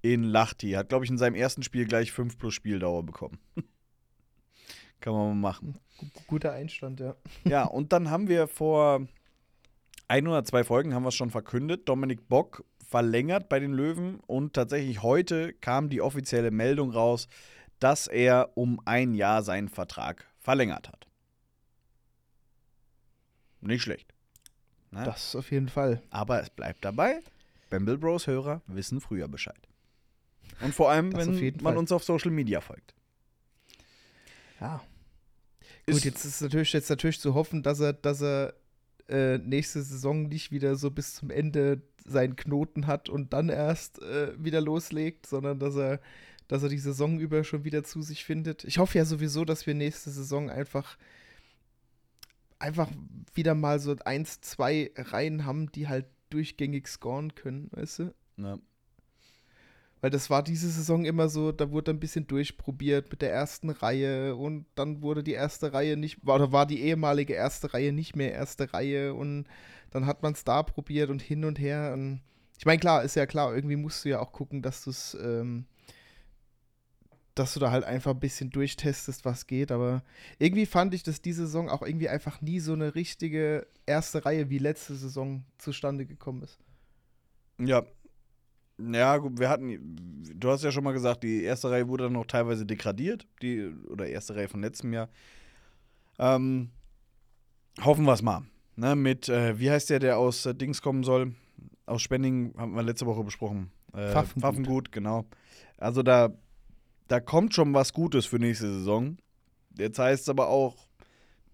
in Lahti. Hat, glaube ich, in seinem ersten Spiel gleich 5 plus Spieldauer bekommen. *laughs* Kann man mal machen. Gu- Guter Einstand, ja. *laughs* Ja, und dann haben wir vor ein oder zwei Folgen haben wir es schon verkündet. Dominik Bock verlängert bei den Löwen und tatsächlich heute kam die offizielle Meldung raus, dass er um ein Jahr seinen Vertrag verlängert hat. Nicht schlecht. Ne? Das auf jeden Fall. Aber es bleibt dabei. Bamble Bros Hörer wissen früher Bescheid. Und vor allem, Das wenn man Fall. uns auf Social Media folgt. Ja. Ist- Gut, jetzt ist natürlich, jetzt natürlich zu hoffen, dass er, dass er äh, nächste Saison nicht wieder so bis zum Ende seinen Knoten hat und dann erst äh, wieder loslegt, sondern dass er, dass er die Saison über schon wieder zu sich findet. Ich hoffe ja sowieso, dass wir nächste Saison einfach einfach wieder mal so eins, zwei Reihen haben, die halt durchgängig scoren können, weißt du? Ja. Weil das war diese Saison immer so, da wurde ein bisschen durchprobiert mit der ersten Reihe und dann wurde die erste Reihe nicht, oder war die ehemalige erste Reihe nicht mehr erste Reihe und dann hat man es da probiert und hin und her. Und ich meine, klar, ist ja klar, irgendwie musst du ja auch gucken, dass du es, ähm, dass du da halt einfach ein bisschen durchtestest, was geht. Aber irgendwie fand ich, dass diese Saison auch irgendwie einfach nie so eine richtige erste Reihe wie letzte Saison zustande gekommen ist. Ja. Ja, gut, wir hatten, du hast ja schon mal gesagt, die erste Reihe wurde dann noch teilweise degradiert, die, oder erste Reihe von letztem Jahr. Ähm, hoffen wir es mal. Ne, mit, äh, wie heißt der, der aus äh, Dings kommen soll? Aus Spenning, haben wir letzte Woche besprochen. Äh, Pfaffengut. Pfaffengut, genau. Also da, da kommt schon was Gutes für nächste Saison. Jetzt heißt es aber auch,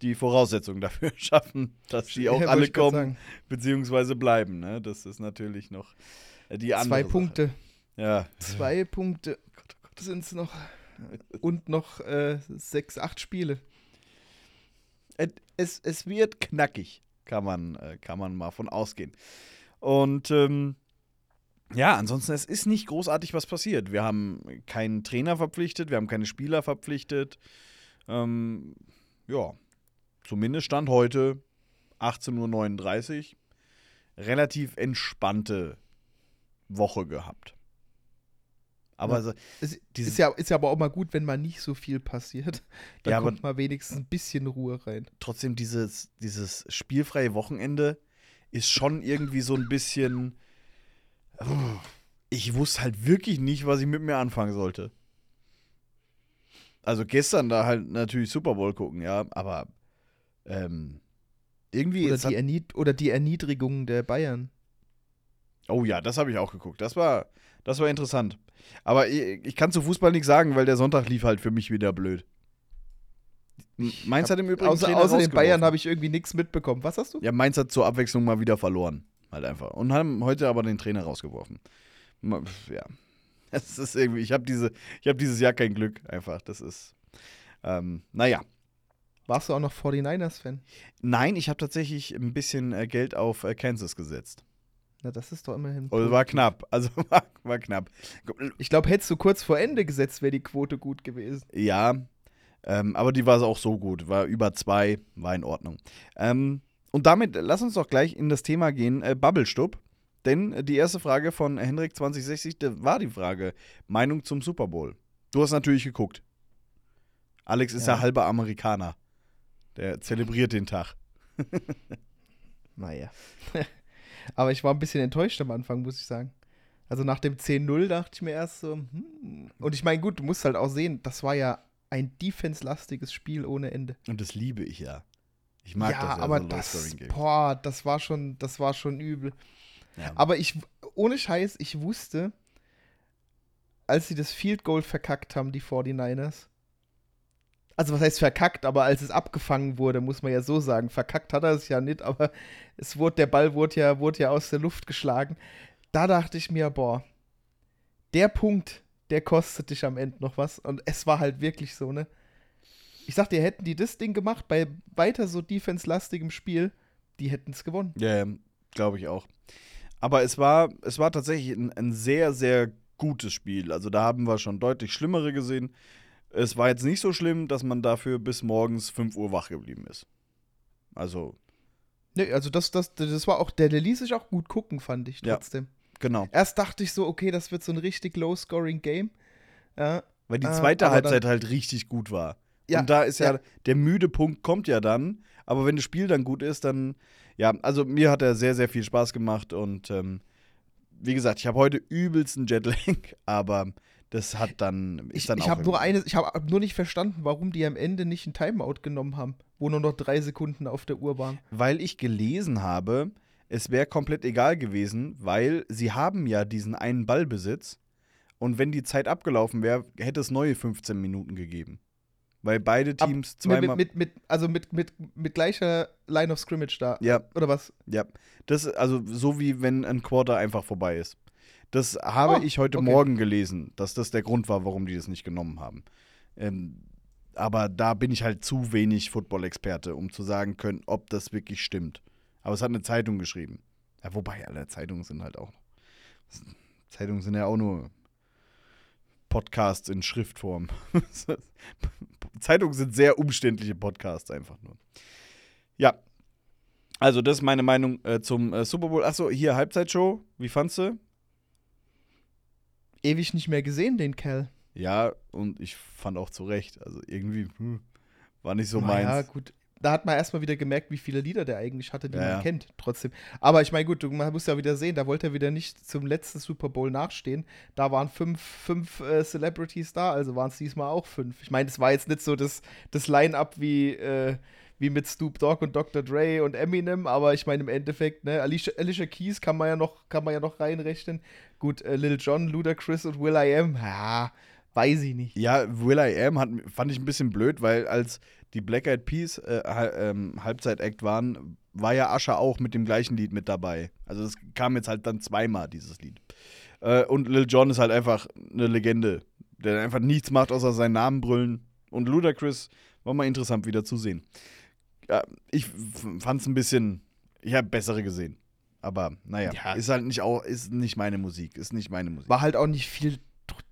die Voraussetzungen dafür *laughs* schaffen, dass die auch Ja, alle kommen, beziehungsweise bleiben. Ne? Das ist natürlich noch die andere Zwei Sache. Punkte. Ja. Zwei Punkte sind es noch. Und noch äh, sechs, acht Spiele. Es, es, es wird knackig, kann man, äh, kann man mal von ausgehen. Und ähm, ja, ansonsten, es ist nicht großartig was passiert. Wir haben keinen Trainer verpflichtet, wir haben keine Spieler verpflichtet. Ähm, ja, zumindest stand heute 18.39 Uhr. Relativ entspannte Woche gehabt. Aber Ja. also, Es ist, ja, ist ja aber auch mal gut, wenn mal nicht so viel passiert. *laughs* Da Ja, kommt mal wenigstens ein bisschen Ruhe rein. trotzdem dieses, dieses spielfreie Wochenende ist schon irgendwie so ein bisschen. *sighs* Ich wusste halt wirklich nicht, was ich mit mir anfangen sollte. Also gestern da halt natürlich Super Bowl gucken, ja, aber ähm, irgendwie Oder die, hat, Ernied oder die Erniedrigung der Bayern. Oh ja, das habe ich auch geguckt. Das war, das war interessant. Aber ich, ich kann zu Fußball nichts sagen, weil der Sonntag lief halt für mich wieder blöd. Mainz hat im Übrigen Außer, außer den Bayern habe ich irgendwie nichts mitbekommen. Was hast du? Ja, Mainz hat zur Abwechslung mal wieder verloren. Halt einfach. Und haben heute aber den Trainer rausgeworfen. Ja. *laughs* Es ist irgendwie, ich habe diese, ich habe dieses Jahr kein Glück, einfach. Das ist. Ähm, naja. Warst du auch noch 49ers-Fan? Nein, ich habe tatsächlich ein bisschen äh, Geld auf äh, Kansas gesetzt. Na, das ist doch immerhin. Also war knapp. Also *laughs* war, war knapp. Ich glaube, hättest du kurz vor Ende gesetzt, wäre die Quote gut gewesen. Ja, ähm, aber die war auch so gut. War über zwei, war in Ordnung. Ähm, und damit äh, lass uns doch gleich in das Thema gehen, äh, Bubblestub. Denn äh, die erste Frage von Hendrik 2060 da war die Frage: Meinung zum Super Bowl. Du hast natürlich geguckt. Alex ist ja, Ja. halber Amerikaner. Der zelebriert den Tag. *laughs* Naja. *laughs* Aber ich war ein bisschen enttäuscht am Anfang, muss ich sagen. Also nach dem 10-0 dachte ich mir erst so, hm. Und ich meine, gut, du musst halt auch sehen, das war ja ein defense-lastiges Spiel ohne Ende. Und das liebe ich ja. Ich mag ja, das ja, aber so das, boah, das war schon, das war schon übel. Ja. Aber ich, ohne Scheiß, ich wusste, als sie das Field Goal verkackt haben, die 49ers. Also, was heißt verkackt, aber als es abgefangen wurde, muss man ja so sagen. Verkackt hat er es ja nicht, aber es wurde, der Ball wurde ja, wurde ja aus der Luft geschlagen. Da dachte ich mir, boah, der Punkt, der kostet dich am Ende noch was. Und es war halt wirklich so, ne? Ich sag dir, hätten die das Ding gemacht bei weiter so defense-lastigem Spiel, die hätten es gewonnen. Ja, glaube ich auch. Aber es war, es war tatsächlich ein, ein sehr, sehr gutes Spiel. Also da haben wir schon deutlich schlimmere gesehen. Es war jetzt nicht so schlimm, dass man dafür bis morgens 5 Uhr wach geblieben ist. Also, Nee, also das, das, das war auch, der, der ließ sich auch gut gucken, fand ich Ja. trotzdem. genau. Erst dachte ich so, okay, das wird so ein richtig low-scoring-Game. Ja, Weil die Äh, zweite aber Halbzeit halt richtig gut war. Ja, Und da ist ja, ja. der müde Punkt kommt ja dann. Aber wenn das Spiel dann gut ist, dann, ja, also mir hat er sehr, sehr viel Spaß gemacht. Und ähm, wie gesagt, ich habe heute übelsten Jetlag, *laughs* aber das hat dann, ich, dann ich habe nur eine, ich habe nur nicht verstanden, warum die am Ende nicht ein Timeout genommen haben, wo nur noch drei Sekunden auf der Uhr waren. weil ich gelesen habe, es wäre komplett egal gewesen, weil sie haben ja diesen einen Ballbesitz und wenn die Zeit abgelaufen wäre, hätte es neue 15 Minuten gegeben. Weil beide Ab- Teams Mit, zweimal. mit, mit, mit, also mit, mit, mit gleicher Line of Scrimmage da. ja, Oder was? ja. Das also so wie wenn ein Quarter einfach vorbei ist. Das habe Oh, ich heute okay. Morgen gelesen, dass das der Grund war, warum die das nicht genommen haben. Ähm, aber da bin ich halt zu wenig Football-Experte, um zu sagen können, ob das wirklich stimmt. Aber es hat eine Zeitung geschrieben. Ja, wobei, alle Zeitungen sind halt auch. Zeitungen sind ja auch nur Podcasts in Schriftform. *laughs* Zeitungen sind sehr umständliche Podcasts einfach nur. Ja. Also, das ist meine Meinung äh, zum äh, Super Bowl. Achso, hier Halbzeitshow. Wie fandst du? Ewig nicht mehr gesehen, den Kerl. Ja, und ich fand auch zu Recht. Also irgendwie hm, war nicht so Na meins. Ja, gut. Da hat man erstmal wieder gemerkt, wie viele Lieder der eigentlich hatte, die Ja, man ja. kennt, trotzdem. Aber ich meine, gut, du man muss ja wieder sehen, da wollte er wieder nicht zum letzten Super Bowl nachstehen. Da waren fünf, fünf äh, Celebrities da, also waren es diesmal auch fünf. Ich meine, das war jetzt nicht so das, das Line-Up wie, äh, wie mit Snoop Dogg und Dr. Dre und Eminem, aber ich meine, im Endeffekt, ne, Alicia, Alicia Keys kann man ja noch, kann man ja noch reinrechnen. Gut, äh, Lil Jon, Ludacris und Will I Am, ja, weiß ich nicht. Ja, Will I Am hat, fand ich ein bisschen blöd, weil als die Black Eyed Peas äh, ähm, Halbzeit-Act waren, war ja Ascher auch mit dem gleichen Lied mit dabei. Also das kam jetzt halt dann zweimal, dieses Lied. Äh, und Lil Jon ist halt einfach eine Legende, der einfach nichts macht, außer seinen Namen brüllen. Und Ludacris war mal interessant wieder zu sehen. Ja, ich fand es ein bisschen, ich habe bessere gesehen. Aber naja, Ja. ist halt nicht auch, ist nicht meine Musik, ist nicht meine Musik. war halt auch nicht viel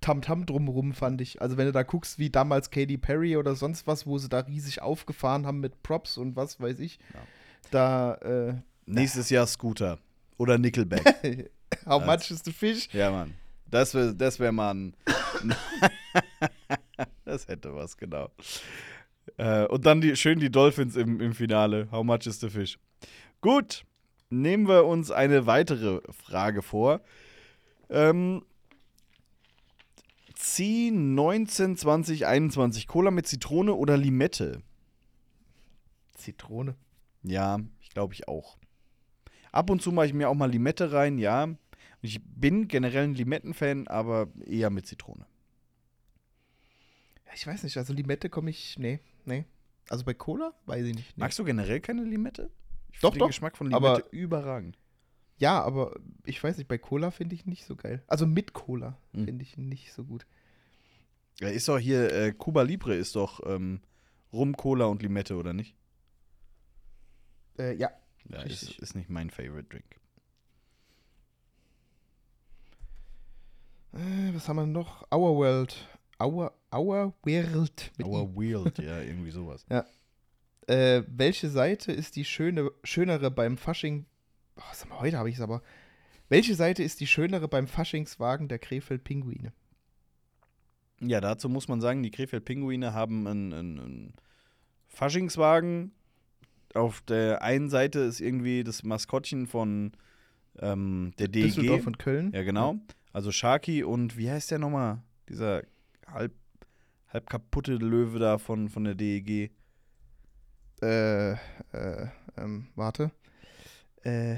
Tamtam drumrum, fand ich. Also, wenn du da guckst, wie damals Katy Perry oder sonst was, wo sie da riesig aufgefahren haben mit Props und was weiß ich, Ja. da, äh, Nächstes Jahr Scooter oder Nickelback. *laughs* how Das- much is the fish? Ja, Mann. Das wäre das wär mal ein. *laughs* *laughs* das hätte was, genau. Äh, und dann die, schön die Dolphins im, im Finale. How much is the fish? Gut, nehmen wir uns eine weitere Frage vor. Ähm, zieh 19, 20, 21 Cola mit Zitrone oder Limette? Zitrone. Ja, ich glaube ich auch. Ab und zu mache ich mir auch mal Limette rein, ja. Ich bin generell ein Limettenfan, aber eher mit Zitrone. Ich weiß nicht, also Limette komme ich, nee, nee. Also bei Cola? Weiß ich nicht. Nee. Magst du generell keine Limette? Ich Doch, find doch, den Geschmack von aber- Limette überragend. Ja, aber ich weiß nicht, bei Cola finde ich nicht so geil. Also mit Cola Hm. finde ich nicht so gut. Ja, ist doch hier, äh, Cuba Libre ist doch ähm, Rum, Cola und Limette, oder nicht? Äh, ja. Ja, ist, ist nicht mein Favorite Drink. Äh, was haben wir noch? Our World. Our, Our World. Our Wield, ja, irgendwie sowas. *laughs* Äh, welche Seite ist die schöne, schönere beim Fasching? Oh, sag mal, heute habe ich es aber. Welche Seite ist die schönere beim Faschingswagen der Krefeld-Pinguine? Ja, dazu muss man sagen, die Krefeld-Pinguine haben einen, einen, einen Faschingswagen. Auf der einen Seite ist irgendwie das Maskottchen von ähm, der DEG. Düsseldorf und Köln. Ja, genau. Also Sharky und wie heißt der nochmal? Dieser halb, halb kaputte Löwe da von, von der DEG. Äh, äh, ähm, warte. Äh,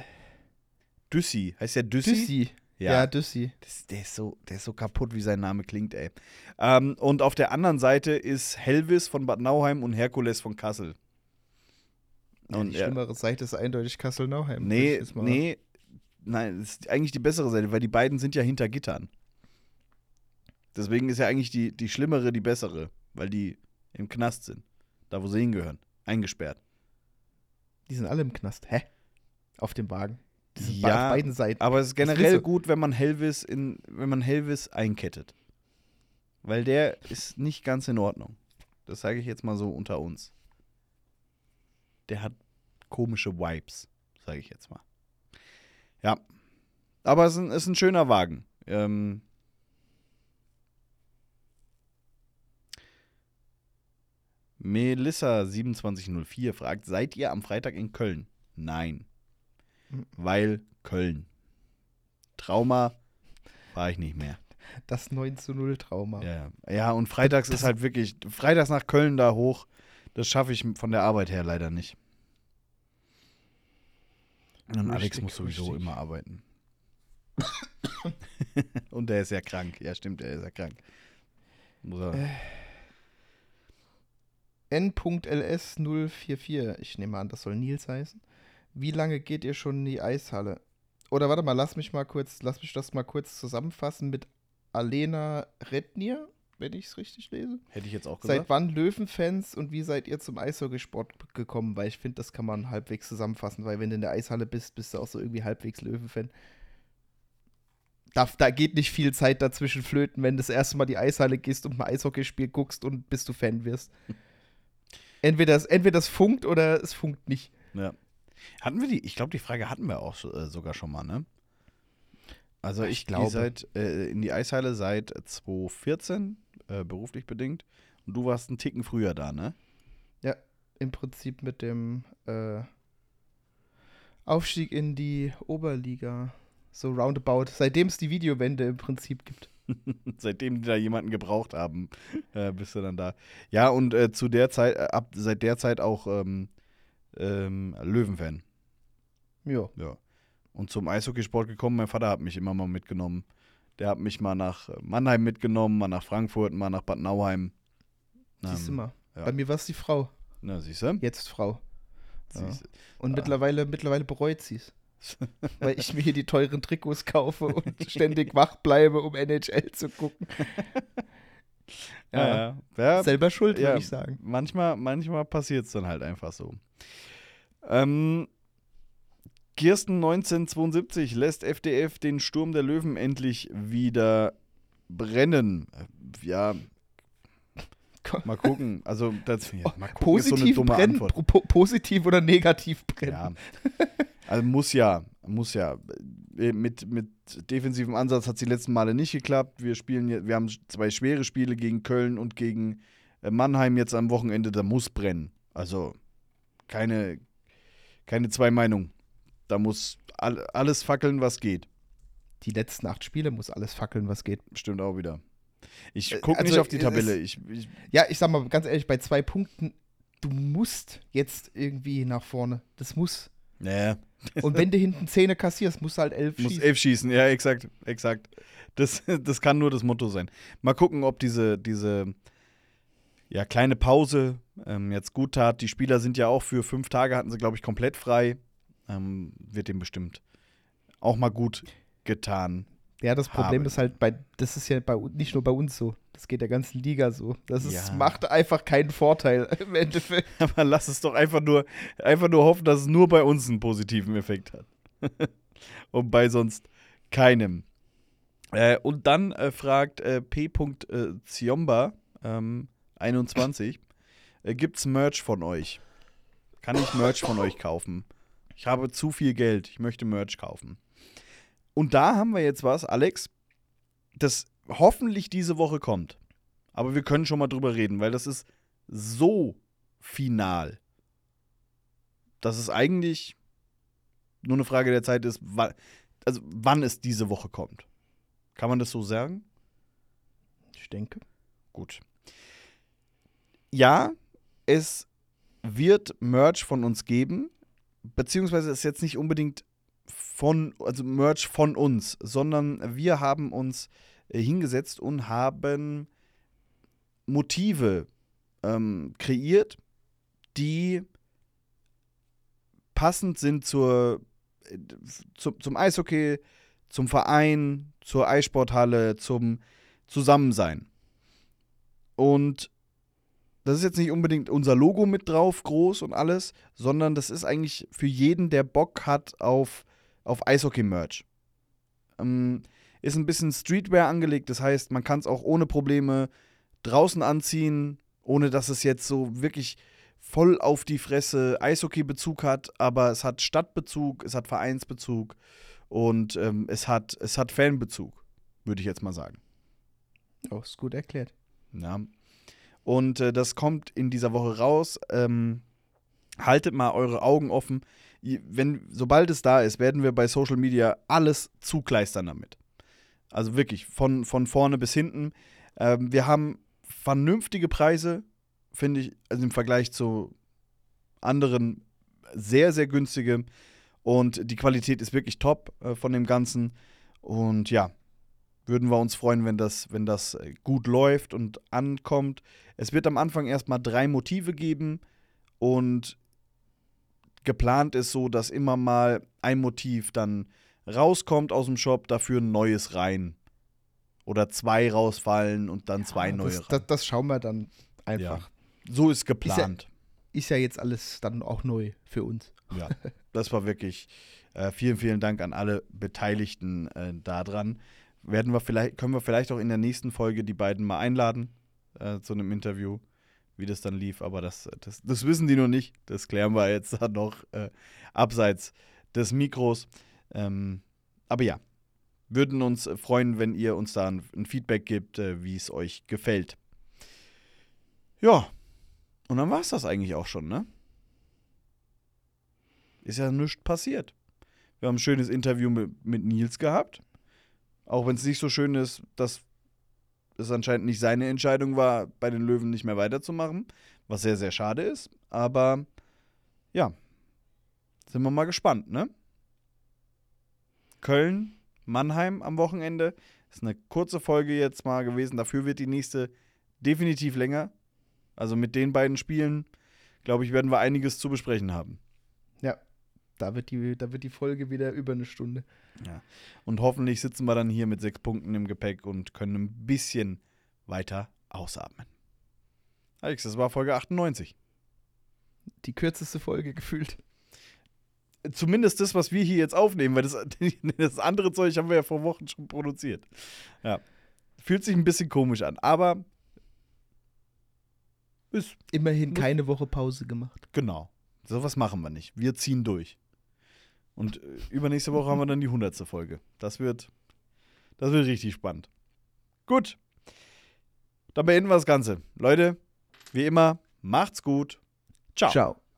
Düssi. Heißt der Düssi? Düssi. Ja, Düssi. Das, der, ist so, der ist so kaputt, wie sein Name klingt, ey. Ähm, und auf der anderen Seite ist Helvis von Bad Nauheim und Herkules von Kassel. Ja, Und die er- schlimmere Seite ist eindeutig Kassel-Nauheim. Nee, nee. Nein, das ist eigentlich die bessere Seite, weil die beiden sind ja hinter Gittern. Deswegen ist ja eigentlich die, die schlimmere die bessere, weil die im Knast sind. Da, wo sie hingehören. Eingesperrt. Die sind alle im Knast. Hä? Auf dem Wagen. Die sind Ja, auf beiden Seiten. Aber es ist generell gut, wenn man Helvis in, wenn man Helvis einkettet. Weil der ist nicht ganz in Ordnung. Das sage ich jetzt mal so unter uns. Der hat komische Vibes, sage ich jetzt mal. Ja. Aber es ist ein, ist ein schöner Wagen. Ähm, Melissa2704 fragt: Seid ihr am Freitag in Köln? Nein. Mhm. Weil Köln. Trauma war ich nicht mehr. Das 9 zu 0 Trauma. Ja, ja und freitags Das- ist halt wirklich, freitags nach Köln da hoch, das schaffe ich von der Arbeit her leider nicht. Und Alex Richtig, muss sowieso richtig. immer arbeiten. *coughs* Und er ist ja krank. Ja, stimmt, er ist ja krank. Muss er. Äh. N.ls044, ich nehme an, das soll Nils heißen. Wie lange geht ihr schon in die Eishalle? Oder warte mal, lass mich mal kurz, lass mich das mal kurz zusammenfassen mit Alena Rednier, wenn ich es richtig lese. Hätte ich jetzt auch gesagt. Seit wann Löwenfans und wie seid ihr zum Eishockeysport gekommen? Weil ich finde, das kann man halbwegs zusammenfassen, weil wenn du in der Eishalle bist, bist du auch so irgendwie halbwegs Löwenfan. Da, da geht nicht viel Zeit dazwischen flöten, wenn du das erste Mal die Eishalle gehst und ein Eishockeyspiel guckst und bis du Fan wirst. *laughs* Entweder es, entweder es funkt oder es funkt nicht. Ja. Hatten wir die? Ich glaube, die Frage hatten wir auch äh, sogar schon mal, ne? Also Ich ich, glaube. seit äh, in die Eishalle seit 2014, äh, beruflich bedingt. Und du warst einen Ticken früher da, ne? Ja, im Prinzip mit dem äh, Aufstieg in die Oberliga. So roundabout. Seitdem es die Videowende im Prinzip gibt. *laughs* Seitdem die da jemanden gebraucht haben, äh, bist du dann da. Ja, und äh, zu der Zeit, äh, ab seit der Zeit auch ähm, ähm, Löwenfan. Ja. Ja. Und zum Eishockeysport gekommen, mein Vater hat mich immer mal mitgenommen. Der hat mich mal nach Mannheim mitgenommen, mal nach Frankfurt, mal nach Bad Nauheim. Siehst du Ähm, mal. ja. Bei mir war es die Frau. Na, siehst du? Jetzt Frau. Ja. Du. Und Ah. mittlerweile, mittlerweile bereut sie es. *laughs* weil ich mir hier die teuren Trikots kaufe und ständig wach bleibe, um NHL zu gucken. *laughs* Ja, ja. Selber schuld, ja, würde ich sagen. Manchmal, manchmal passiert es dann halt einfach so. Ähm, Kirsten 1972 lässt FDF den Sturm der Löwen endlich wieder brennen. Ja, mal gucken. Also, das, ja, mal gucken ist so eine Positiv dumme brennen, Antwort. po- positiv oder negativ brennen. Ja. *laughs* Also muss ja, muss ja. Äh, Mit, mit defensivem Ansatz hat es die letzten Male nicht geklappt. Wir spielen wir haben zwei schwere Spiele gegen Köln und gegen äh, Mannheim jetzt am Wochenende, da muss brennen. Also keine, keine zwei Meinungen. Da muss all, alles fackeln, was geht. Die letzten acht Spiele muss alles fackeln, was geht. Stimmt auch wieder. Ich Äh, gucke also, nicht auf die es- Tabelle. Ich, ich, Ja, ich sag mal ganz ehrlich, bei zwei Punkten, du musst jetzt irgendwie nach vorne. Das muss. Nee, Und wenn du hinten Zähne kassierst, musst du halt elf muss schießen. elf schießen. Ja, exakt, exakt. Das, *laughs* das kann nur das Motto sein. Mal gucken, ob diese, diese ja, kleine Pause ähm, jetzt gut tat. Die Spieler sind ja auch für fünf Tage, hatten sie, glaube ich, komplett frei. Ähm, wird dem bestimmt auch mal gut getan. Ja, das Problem haben. ist halt bei, das ist ja bei, nicht nur bei uns so. Das geht der ganzen Liga so. Das ist, Ja. macht einfach keinen Vorteil *laughs* im Endeffekt. *laughs* Aber lass es doch einfach nur, einfach nur hoffen, dass es nur bei uns einen positiven Effekt hat. *laughs* und bei sonst keinem. Äh, und dann äh, fragt äh, P. Äh, Ziomba ähm, 21, äh, gibt's Merch von euch? Kann ich Merch von euch kaufen? Ich habe zu viel Geld, ich möchte Merch kaufen. Und da haben wir jetzt was, Alex, das hoffentlich diese Woche kommt. Aber wir können schon mal drüber reden, weil das ist so final, dass es eigentlich nur eine Frage der Zeit ist, wann, also wann es diese Woche kommt. Kann man das so sagen? Ich denke. Gut. Ja, es wird Merch von uns geben, beziehungsweise es ist jetzt nicht unbedingt von, also Merch von uns, sondern wir haben uns äh, hingesetzt und haben Motive ähm, kreiert, die passend sind zur, äh, zum, zum Eishockey, zum Verein, zur Eissporthalle, zum Zusammensein. Und das ist jetzt nicht unbedingt unser Logo mit drauf, groß und alles, sondern das ist eigentlich für jeden, der Bock hat auf, auf Eishockey-Merch. Ähm, ist ein bisschen Streetwear angelegt, das heißt, man kann es auch ohne Probleme draußen anziehen, ohne dass es jetzt so wirklich voll auf die Fresse Eishockey-Bezug hat, aber es hat Stadtbezug, es hat Vereinsbezug und ähm, es, hat, es hat Fanbezug, würde ich jetzt mal sagen. Oh, ist gut erklärt. Ja. Und äh, das kommt in dieser Woche raus. Ähm, haltet mal eure Augen offen. Wenn, sobald es da ist, werden wir bei Social Media alles zukleistern damit. Also wirklich, von, von vorne bis hinten. Ähm, wir haben vernünftige Preise, finde ich, also im Vergleich zu anderen sehr, sehr günstige. Und die Qualität ist wirklich top äh, von dem Ganzen. Und ja, würden wir uns freuen, wenn das, wenn das äh, gut läuft und ankommt. Es wird am Anfang erstmal drei Motive geben und geplant ist so, dass immer mal ein Motiv dann rauskommt aus dem Shop, dafür ein neues rein. Oder zwei rausfallen und dann zwei neue das, das, das schauen wir dann einfach. So ist geplant. Ist ja jetzt alles dann auch neu für uns. Ja, *laughs* das war wirklich. Äh, vielen, vielen Dank an alle Beteiligten äh, daran. Werden wir vielleicht, können wir vielleicht auch in der nächsten Folge die beiden mal einladen äh, zu einem Interview, wie das dann lief. Aber das, das, das wissen die noch nicht. Das klären wir jetzt dann noch äh, abseits des Mikros. Ähm, aber ja, würden uns freuen, wenn ihr uns da ein, ein Feedback gibt, äh, wie es euch gefällt. Ja, und dann war es das eigentlich auch schon, ne? Ist ja nichts passiert. Wir haben ein schönes Interview mit, mit Nils gehabt. Auch wenn es nicht so schön ist, dass es anscheinend nicht seine Entscheidung war, bei den Löwen nicht mehr weiterzumachen. Was sehr, sehr schade ist. Aber ja, sind wir mal gespannt, ne? Köln, Mannheim am Wochenende. Ist eine kurze Folge jetzt mal gewesen. Dafür wird die nächste definitiv länger. Also mit den beiden Spielen, glaube ich, werden wir einiges zu besprechen haben. Ja, da wird, die, da wird die Folge wieder über eine Stunde. Ja. Und hoffentlich sitzen wir dann hier mit sechs Punkten im Gepäck und können ein bisschen weiter ausatmen. Alex, das war Folge 98. Die kürzeste Folge gefühlt. Zumindest das, was wir hier jetzt aufnehmen, weil das, *laughs* das andere Zeug haben wir ja vor Wochen schon produziert. Ja. Fühlt sich ein bisschen komisch an, aber ist Immerhin keine Woche Pause gemacht. genau. Sowas machen wir nicht. Wir ziehen durch. Und äh, übernächste Woche haben wir dann die 100. Folge. Das wird, das wird richtig spannend. Gut. Dann beenden wir das Ganze. Leute, wie immer, macht's gut. Ciao. Ciao.